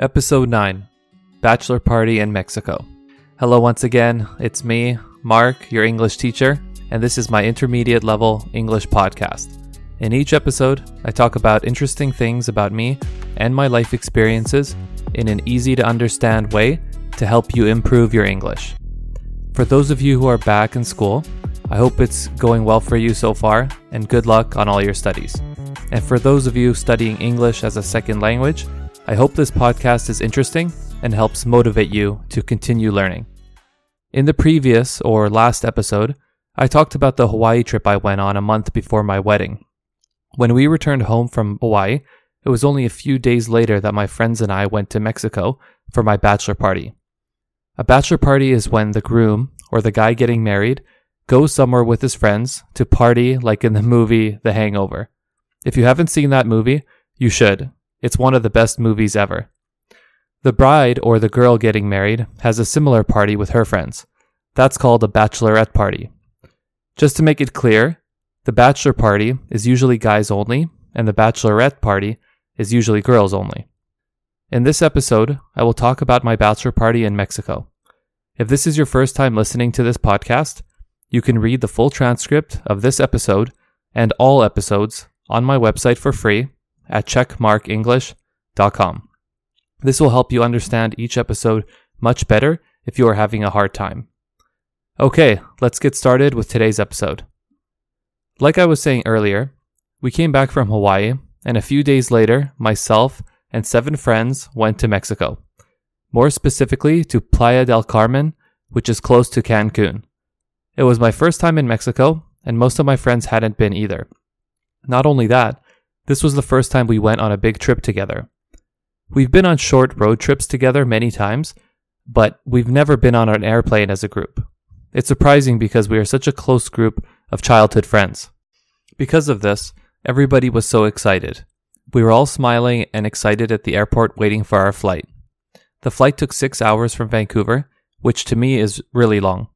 Episode 9 Bachelor Party in Mexico. Hello, once again. It's me, Mark, your English teacher, and this is my intermediate level English podcast. In each episode, I talk about interesting things about me and my life experiences in an easy to understand way to help you improve your English. For those of you who are back in school, I hope it's going well for you so far, and good luck on all your studies. And for those of you studying English as a second language, I hope this podcast is interesting and helps motivate you to continue learning. In the previous or last episode, I talked about the Hawaii trip I went on a month before my wedding. When we returned home from Hawaii, it was only a few days later that my friends and I went to Mexico for my bachelor party. A bachelor party is when the groom, or the guy getting married, goes somewhere with his friends to party like in the movie The Hangover. If you haven't seen that movie, you should. It's one of the best movies ever. The bride or the girl getting married has a similar party with her friends. That's called a bachelorette party. Just to make it clear, the bachelor party is usually guys only, and the bachelorette party is usually girls only. In this episode, I will talk about my bachelor party in Mexico. If this is your first time listening to this podcast, you can read the full transcript of this episode and all episodes on my website for free at checkmarkenglish.com. This will help you understand each episode much better if you are having a hard time. Okay, let's get started with today's episode. Like I was saying earlier, we came back from Hawaii, and a few days later, myself and seven friends went to Mexico. More specifically, to Playa del Carmen, which is close to Cancun. It was my first time in Mexico, and most of my friends hadn't been either. Not only that, this was the first time we went on a big trip together. We've been on short road trips together many times, but we've never been on an airplane as a group. It's surprising because we are such a close group of childhood friends. Because of this, everybody was so excited. We were all smiling and excited at the airport waiting for our flight. The flight took six hours from Vancouver, which to me is really long.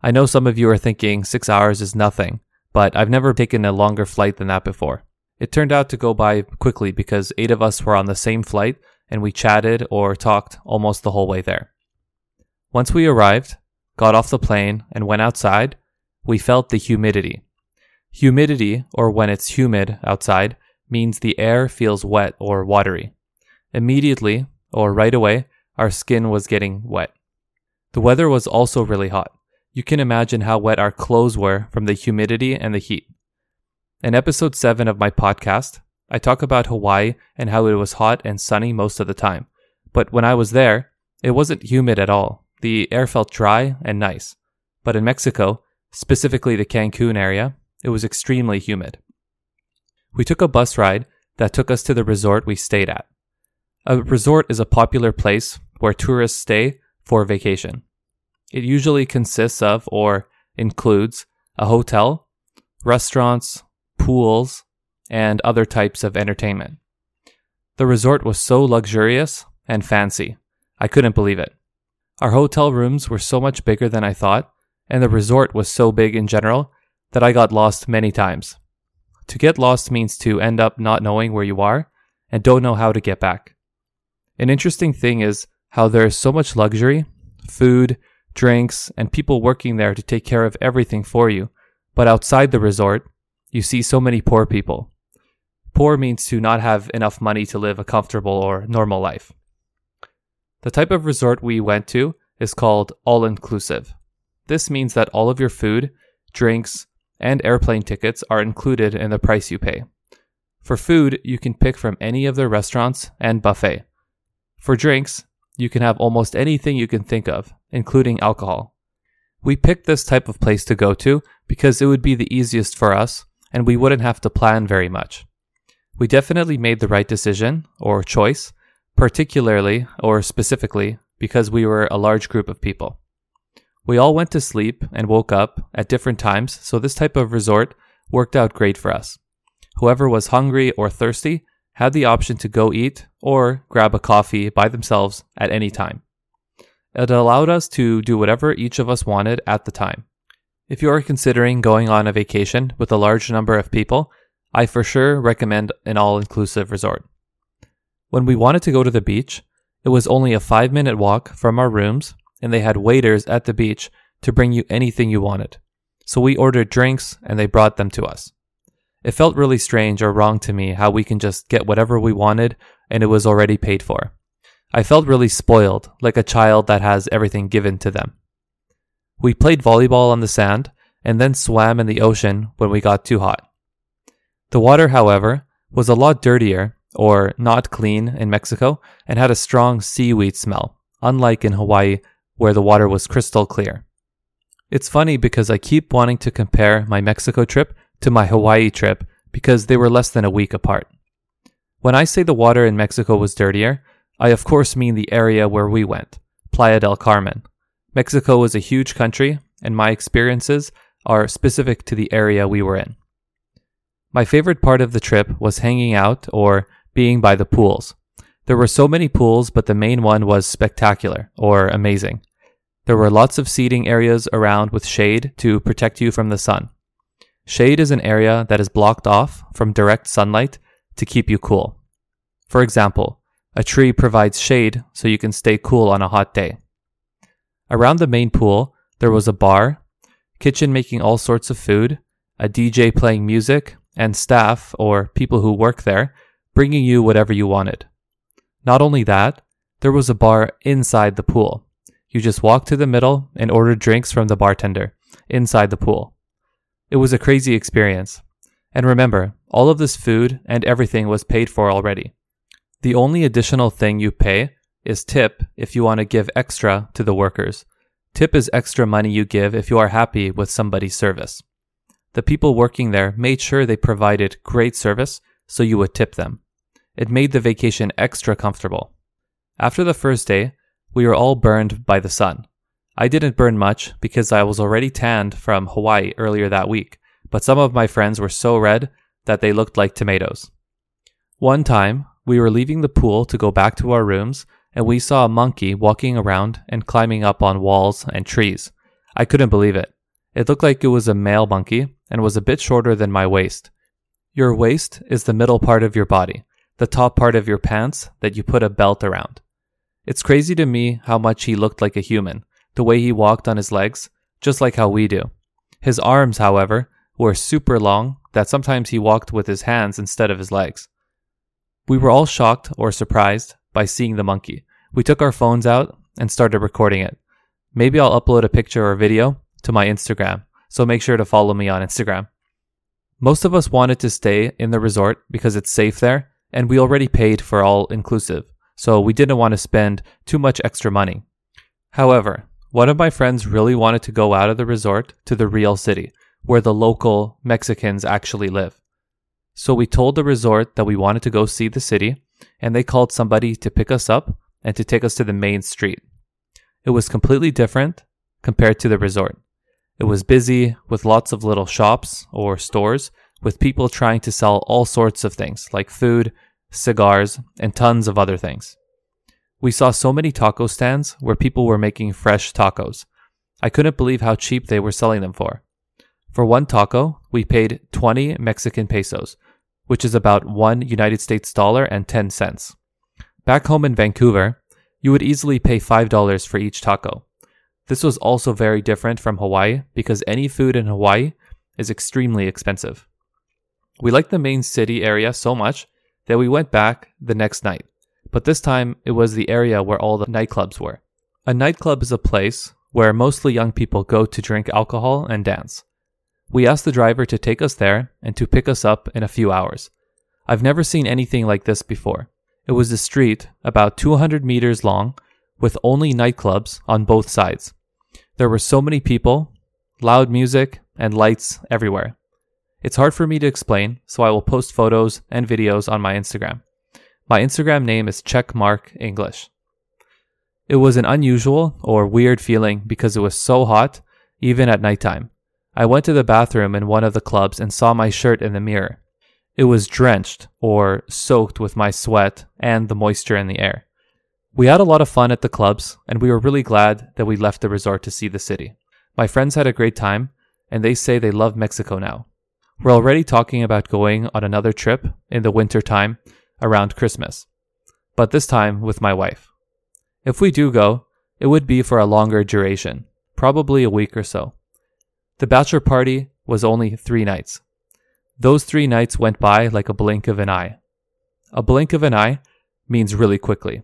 I know some of you are thinking six hours is nothing, but I've never taken a longer flight than that before. It turned out to go by quickly because eight of us were on the same flight and we chatted or talked almost the whole way there. Once we arrived, got off the plane, and went outside, we felt the humidity. Humidity, or when it's humid outside, means the air feels wet or watery. Immediately, or right away, our skin was getting wet. The weather was also really hot. You can imagine how wet our clothes were from the humidity and the heat. In episode 7 of my podcast, I talk about Hawaii and how it was hot and sunny most of the time. But when I was there, it wasn't humid at all. The air felt dry and nice. But in Mexico, specifically the Cancun area, it was extremely humid. We took a bus ride that took us to the resort we stayed at. A resort is a popular place where tourists stay for vacation. It usually consists of or includes a hotel, restaurants, pools, and other types of entertainment. The resort was so luxurious and fancy. I couldn't believe it. Our hotel rooms were so much bigger than I thought, and the resort was so big in general that I got lost many times. To get lost means to end up not knowing where you are and don't know how to get back. An interesting thing is how there is so much luxury, food, drinks, and people working there to take care of everything for you, but outside the resort, you see so many poor people. Poor means to not have enough money to live a comfortable or normal life. The type of resort we went to is called all inclusive. This means that all of your food, drinks, and airplane tickets are included in the price you pay. For food, you can pick from any of their restaurants and buffet. For drinks, you can have almost anything you can think of, including alcohol. We picked this type of place to go to because it would be the easiest for us and we wouldn't have to plan very much. We definitely made the right decision or choice, particularly or specifically because we were a large group of people. We all went to sleep and woke up at different times, so this type of resort worked out great for us. Whoever was hungry or thirsty had the option to go eat or grab a coffee by themselves at any time. It allowed us to do whatever each of us wanted at the time. If you are considering going on a vacation with a large number of people, I for sure recommend an all inclusive resort. When we wanted to go to the beach, It was only a five minute walk from our rooms, and they had waiters at the beach to bring you anything you wanted. So we ordered drinks and they brought them to us. It felt really strange or wrong to me how we can just get whatever we wanted and it was already paid for. I felt really spoiled, like a child that has everything given to them. We played volleyball on the sand and then swam in the ocean when we got too hot. The water, however, was a lot dirtier or not clean in Mexico and had a strong seaweed smell, unlike in Hawaii where the water was crystal clear. It's funny because I keep wanting to compare my Mexico trip to my Hawaii trip because they were less than a week apart. When I say the water in Mexico was dirtier, I of course mean the area where we went, Playa del Carmen. Mexico was a huge country, and my experiences are specific to the area we were in. My favorite part of the trip was hanging out or being by the pools. There were so many pools, but the main one was spectacular or amazing. There were lots of seating areas around with shade to protect you from the sun. Shade is an area that is blocked off from direct sunlight to keep you cool. For example, a tree provides shade so you can stay cool on a hot day. Around the main pool, there was a bar, kitchen making all sorts of food, a DJ playing music, and staff, or people who work there, bringing you whatever you wanted. Not only that, there was a bar inside the pool. You just walked to the middle and ordered drinks from the bartender inside the pool. It was a crazy experience. And remember, all of this food and everything was paid for already. The only additional thing you pay is tip if you want to give extra to the workers. Tip is extra money you give if you are happy with somebody's service. The people working there made sure they provided great service so you would tip them. It made the vacation extra comfortable. After the first day, we were all burned by the sun. I didn't burn much because I was already tanned from Hawaii earlier that week, but some of my friends were so red that they looked like tomatoes. One time, we were leaving the pool to go back to our rooms, and we saw a monkey walking around and climbing up on walls and trees. I couldn't believe it. It looked like it was a male monkey and was a bit shorter than my waist. Your waist is the middle part of your body, the top part of your pants that you put a belt around. It's crazy to me how much he looked like a human, the way he walked on his legs, just like how we do. His arms, however, were super long that sometimes he walked with his hands instead of his legs. We were all shocked or surprised by seeing the monkey. We took our phones out and started recording it. Maybe I'll upload a picture or video to my Instagram, so make sure to follow me on Instagram. Most of us wanted to stay in the resort because it's safe there, and we already paid for all inclusive, so we didn't want to spend too much extra money. However, one of my friends really wanted to go out of the resort to the real city, where the local Mexicans actually live. So we told the resort that we wanted to go see the city, and they called somebody to pick us up and to take us to the main street. It was completely different compared to the resort. It was busy with lots of little shops or stores with people trying to sell all sorts of things like food, cigars, and tons of other things. We saw so many taco stands where people were making fresh tacos. I couldn't believe how cheap they were selling them for. For one taco, we paid 20 Mexican pesos, which is about 1 United States dollar and 10 cents. Back home in Vancouver, you would easily pay $5 for each taco. This was also very different from Hawaii because any food in Hawaii is extremely expensive. We liked the main city area so much that we went back the next night, but this time it was the area where all the nightclubs were. A nightclub is a place where mostly young people go to drink alcohol and dance. We asked the driver to take us there and to pick us up in a few hours. I've never seen anything like this before. It was a street about 200 meters long with only nightclubs on both sides. There were so many people, loud music, and lights everywhere. It's hard for me to explain, so I will post photos and videos on my Instagram. My Instagram name is checkmark English. It was an unusual or weird feeling because it was so hot, even at nighttime. I went to the bathroom in one of the clubs and saw my shirt in the mirror. It was drenched or soaked with my sweat and the moisture in the air. We had a lot of fun at the clubs, and we were really glad that we left the resort to see the city. My friends had a great time, and they say they love Mexico now. We're already talking about going on another trip in the winter time around Christmas, but this time with my wife. If we do go, it would be for a longer duration, probably a week or so. The bachelor party was only three nights. Those three nights went by like a blink of an eye. A blink of an eye means really quickly.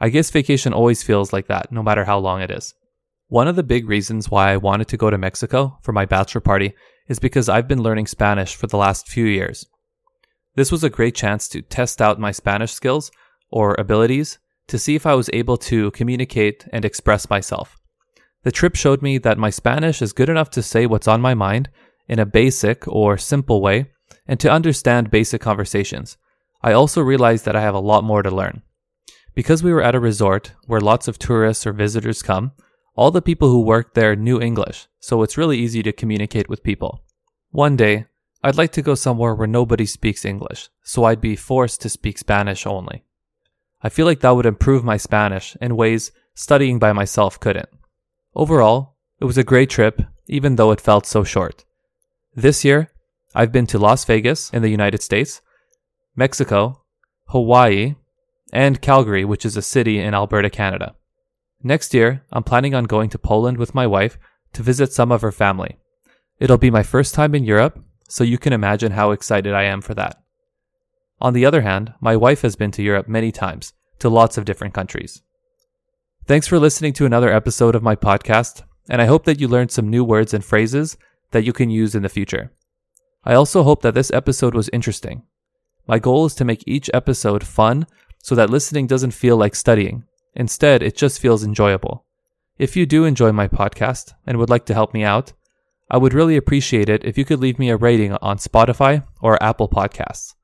I guess vacation always feels like that, no matter how long it is. One of the big reasons why I wanted to go to Mexico for my bachelor party is because I've been learning Spanish for the last few years. This was a great chance to test out my Spanish skills or abilities to see if I was able to communicate and express myself. The trip showed me that my Spanish is good enough to say what's on my mind in a basic or simple way and to understand basic conversations. I also realized that I have a lot more to learn. Because we were at a resort where lots of tourists or visitors come, all the people who work there knew English, so it's really easy to communicate with people. One day, I'd like to go somewhere where nobody speaks English, so I'd be forced to speak Spanish only. I feel like that would improve my Spanish in ways studying by myself couldn't. Overall, it was a great trip, even though it felt so short. This year, I've been to Las Vegas in the United States, Mexico, Hawaii, and Calgary, which is a city in Alberta, Canada. Next year, I'm planning on going to Poland with my wife to visit some of her family. It'll be my first time in Europe, so you can imagine how excited I am for that. On the other hand, my wife has been to Europe many times, to lots of different countries. Thanks for listening to another episode of my podcast, and I hope that you learned some new words and phrases that you can use in the future. I also hope that this episode was interesting. My goal is to make each episode fun so that listening doesn't feel like studying. Instead, it just feels enjoyable. If you do enjoy my podcast and would like to help me out, I would really appreciate it if you could leave me a rating on Spotify or Apple Podcasts.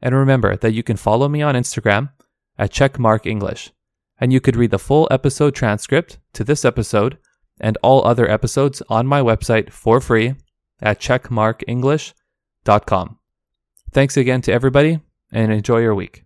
And remember that you can follow me on Instagram at checkmarkenglish, and you could read the full episode transcript to this episode and all other episodes on my website for free at checkmarkenglish.com. Thanks again to everybody and enjoy your week.